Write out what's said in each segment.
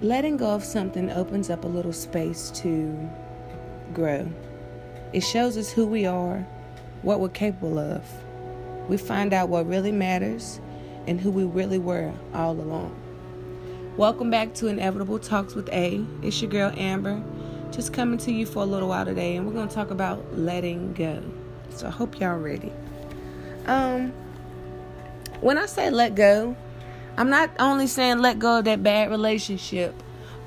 letting go of something opens up a little space to grow. It shows us who we are, what we're capable of. We find out what really matters and who we really were all along. Welcome back to Inevitable Talks with A. It's your girl Amber, just coming to you for a little while today, and we're going to talk about letting go. So I hope y'all ready. Um, when I say let go, I'm not only saying let go of that bad relationship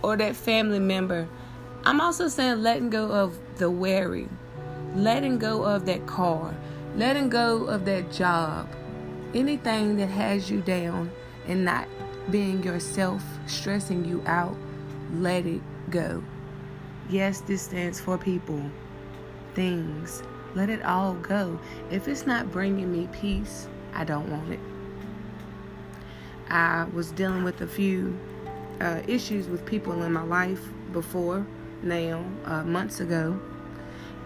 or that family member. I'm also saying letting go of the worry, letting go of that car, letting go of that job, anything that has you down and not being yourself, stressing you out, let it go. Yes, this stands for people, things. Let it all go. If it's not bringing me peace, I don't want it. I was dealing with a few uh, issues with people in my life before now, uh, months ago,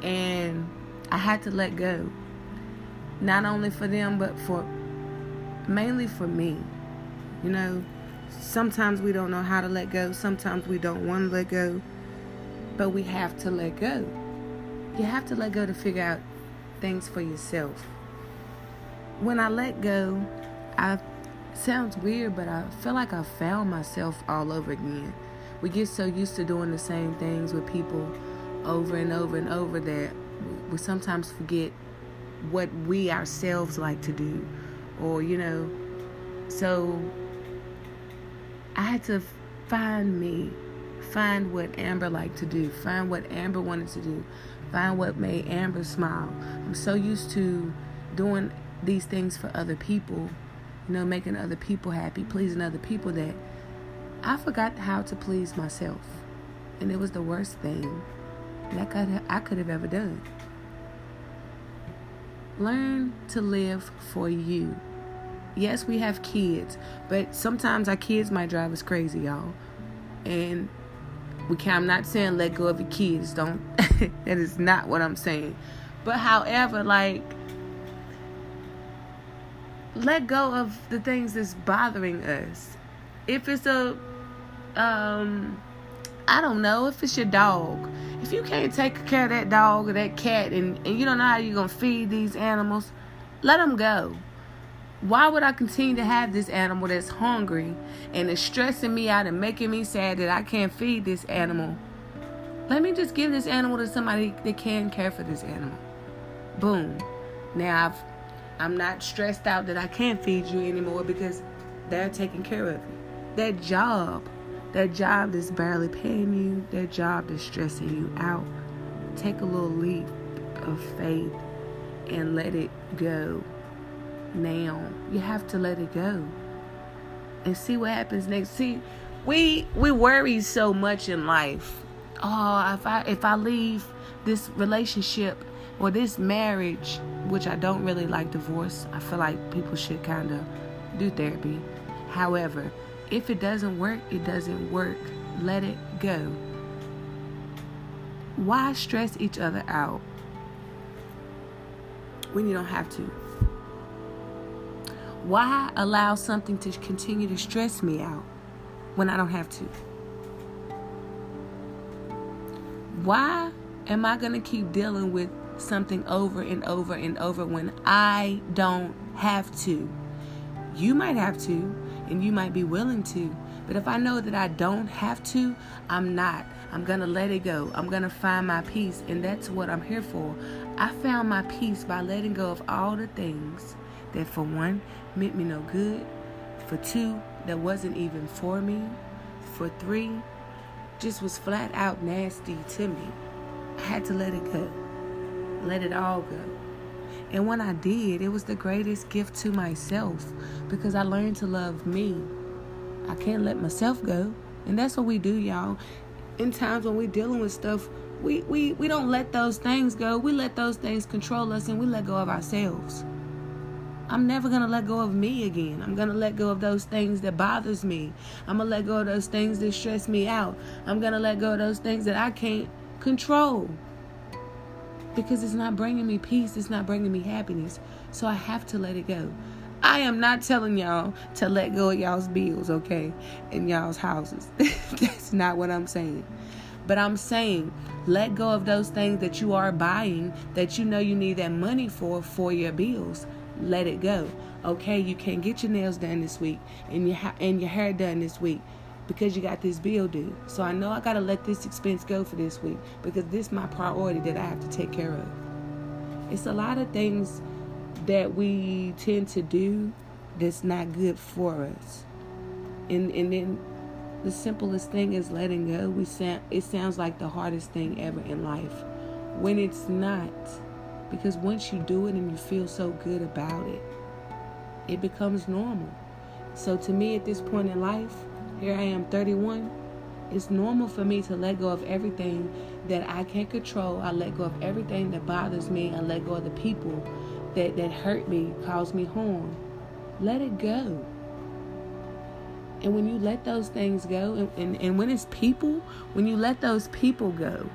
and I had to let go. Not only for them, but for mainly for me. You know, sometimes we don't know how to let go, sometimes we don't want to let go, but we have to let go. You have to let go to figure out things for yourself. When I let go, I sounds weird, but I feel like I found myself all over again. We get so used to doing the same things with people over and over and over that we sometimes forget what we ourselves like to do. Or, you know, so I had to find me, find what Amber liked to do, find what Amber wanted to do, find what made Amber smile. I'm so used to doing these things for other people you know, making other people happy, pleasing other people that I forgot how to please myself. And it was the worst thing that I could have ever done. Learn to live for you. Yes, we have kids, but sometimes our kids might drive us crazy, y'all. And we can I'm not saying let go of your kids. Don't that is not what I'm saying. But however, like let go of the things that's bothering us. If it's a, um, I don't know, if it's your dog, if you can't take care of that dog or that cat and, and you don't know how you're going to feed these animals, let them go. Why would I continue to have this animal that's hungry and is stressing me out and making me sad that I can't feed this animal? Let me just give this animal to somebody that can care for this animal. Boom. Now I've I'm not stressed out that I can't feed you anymore because they're taking care of you. That job, that job that's barely paying you, that job that's stressing you out, take a little leap of faith and let it go. Now, you have to let it go and see what happens next. See, we we worry so much in life. Oh, if I if I leave this relationship or this marriage, which I don't really like divorce, I feel like people should kind of do therapy. However, if it doesn't work, it doesn't work. Let it go. Why stress each other out when you don't have to? Why allow something to continue to stress me out when I don't have to? Why am I going to keep dealing with something over and over and over when I don't have to. You might have to, and you might be willing to. But if I know that I don't have to, I'm not. I'm going to let it go. I'm going to find my peace, and that's what I'm here for. I found my peace by letting go of all the things that, for one, meant me no good, for two, that wasn't even for me, for three, just was flat out nasty to me. I had to let it go let it all go. And when I did, it was the greatest gift to myself because I learned to love me. I can't let myself go. And that's what we do, y'all. In times when we're dealing with stuff, we, we, we don't let those things go. We let those things control us and we let go of ourselves. I'm never going to let go of me again. I'm going to let go of those things that bothers me. I'm going to let go of those things that stress me out. I'm going to let go of those things that I can't control because it's not bringing me peace, it's not bringing me happiness. So I have to let it go. I am not telling y'all to let go of y'all's bills, okay, in y'all's houses. That's not what I'm saying. But I'm saying let go of those things that you are buying that you know you need that money for for your bills. Let it go. Okay, you can't get your nails done this week and your ha- and your hair done this week because you got this bill due. So I know I got to let this expense go for this week because this is my priority that I have to take care of. It's a lot of things that we tend to do that's not good for us. And and then the simplest thing is letting go. We sound it sounds like the hardest thing ever in life when it's not. Because once you do it and you feel so good about it, it becomes normal. So to me at this point in life, here I am 31, it's normal for me to let go of everything that I can't control. I let go of everything that bothers me. I let go of the people that, that hurt me, cause me harm. Let it go. And when you let those things go, and, and, and when it's people, when you let those people go,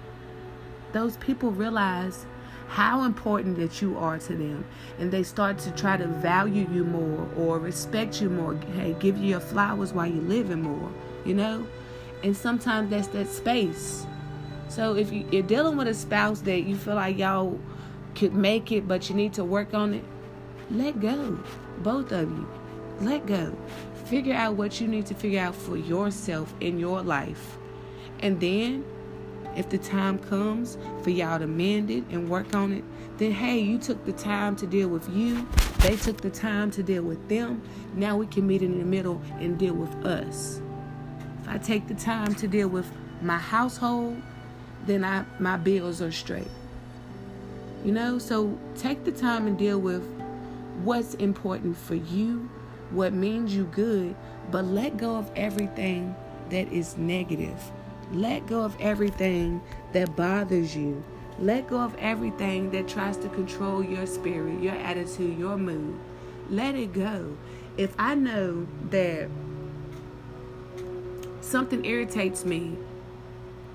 those people realize how important that you are to them. And they start to try to value you more or respect you more hey give you your flowers while you're living more you know? And sometimes that's that space. So if you, you're dealing with a spouse that you feel like y'all could make it but you need to work on it let go both of you. Let go. Figure out what you need to figure out for yourself in your life. And then if the time comes for y'all to mend it and work on it, then hey, you took the time to deal with you. They took the time to deal with them. Now we can meet in the middle and deal with us. If I take the time to deal with my household, then I my bills are straight. You know, so take the time and deal with what's important for you, what means you good, but let go of everything that is negative let go of everything that bothers you. Let go of everything that tries to control your spirit, your attitude, your mood. Let it go. If I know that something irritates me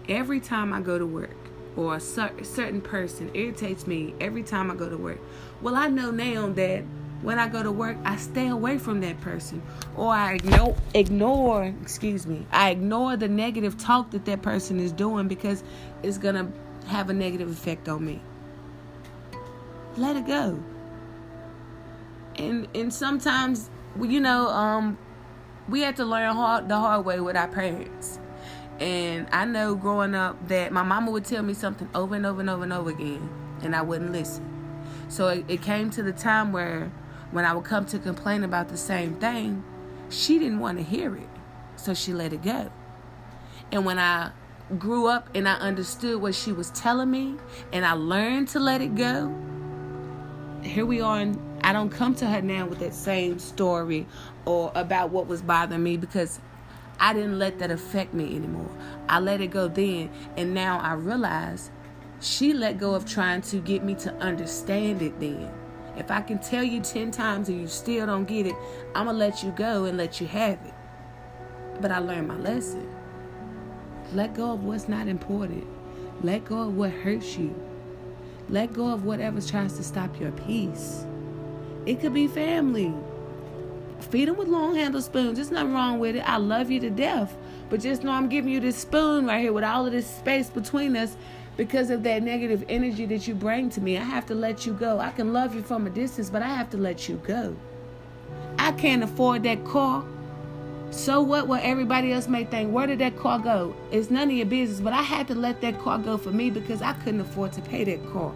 every time I go to work, or a certain person irritates me every time I go to work, well, I know now that when I go to work, I stay away from that person or I ignore, ignore, excuse me, I ignore the negative talk that that person is doing because it's going to have a negative effect on me. Let it go. And and sometimes you know, um we had to learn hard the hard way with our parents. And I know growing up that my mama would tell me something over and over and over and over again, and I wouldn't listen. So it, it came to the time where when I would come to complain about the same thing, she didn't want to hear it. So she let it go. And when I grew up and I understood what she was telling me and I learned to let it go, here we are. And I don't come to her now with that same story or about what was bothering me because I didn't let that affect me anymore. I let it go then. And now I realize she let go of trying to get me to understand it then. If I can tell you 10 times and you still don't get it, I'm going to let you go and let you have it. But I learned my lesson. Let go of what's not important. Let go of what hurts you. Let go of whatever tries to stop your peace. It could be family. Feed them with long handled spoons. There's nothing wrong with it. I love you to death. But just know I'm giving you this spoon right here with all of this space between us because of that negative energy that you bring to me. I have to let you go. I can love you from a distance, but I have to let you go. I can't afford that car. So what? What everybody else may think. Where did that car go? It's none of your business. But I had to let that car go for me because I couldn't afford to pay that car.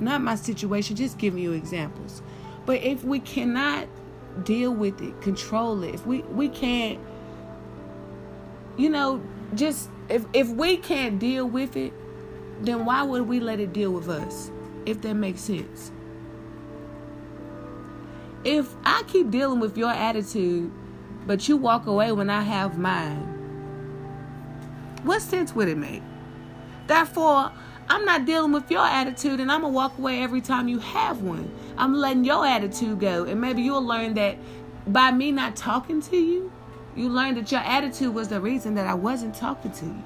Not my situation. Just giving you examples. But if we cannot deal with it, control it. If we we can't, you know, just if if we can't deal with it, then why would we let it deal with us? If that makes sense. If I keep dealing with your attitude, but you walk away when I have mine, what sense would it make? Therefore, I'm not dealing with your attitude and I'm going to walk away every time you have one. I'm letting your attitude go. And maybe you'll learn that by me not talking to you, you learned that your attitude was the reason that I wasn't talking to you.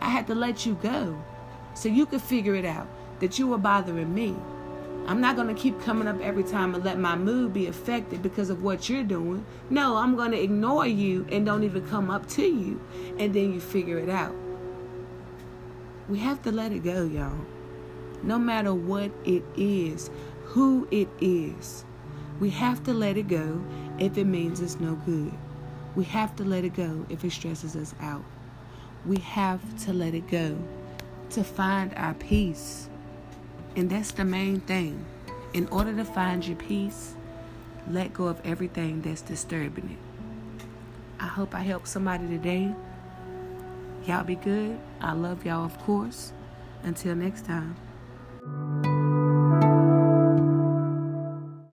I had to let you go so you could figure it out that you were bothering me. I'm not going to keep coming up every time and let my mood be affected because of what you're doing. No, I'm going to ignore you and don't even come up to you. And then you figure it out. We have to let it go, y'all. No matter what it is, who it is, we have to let it go if it means it's no good. We have to let it go if it stresses us out. We have to let it go to find our peace. And that's the main thing. In order to find your peace, let go of everything that's disturbing it. I hope I helped somebody today. Y'all be good. I love y'all, of course. Until next time.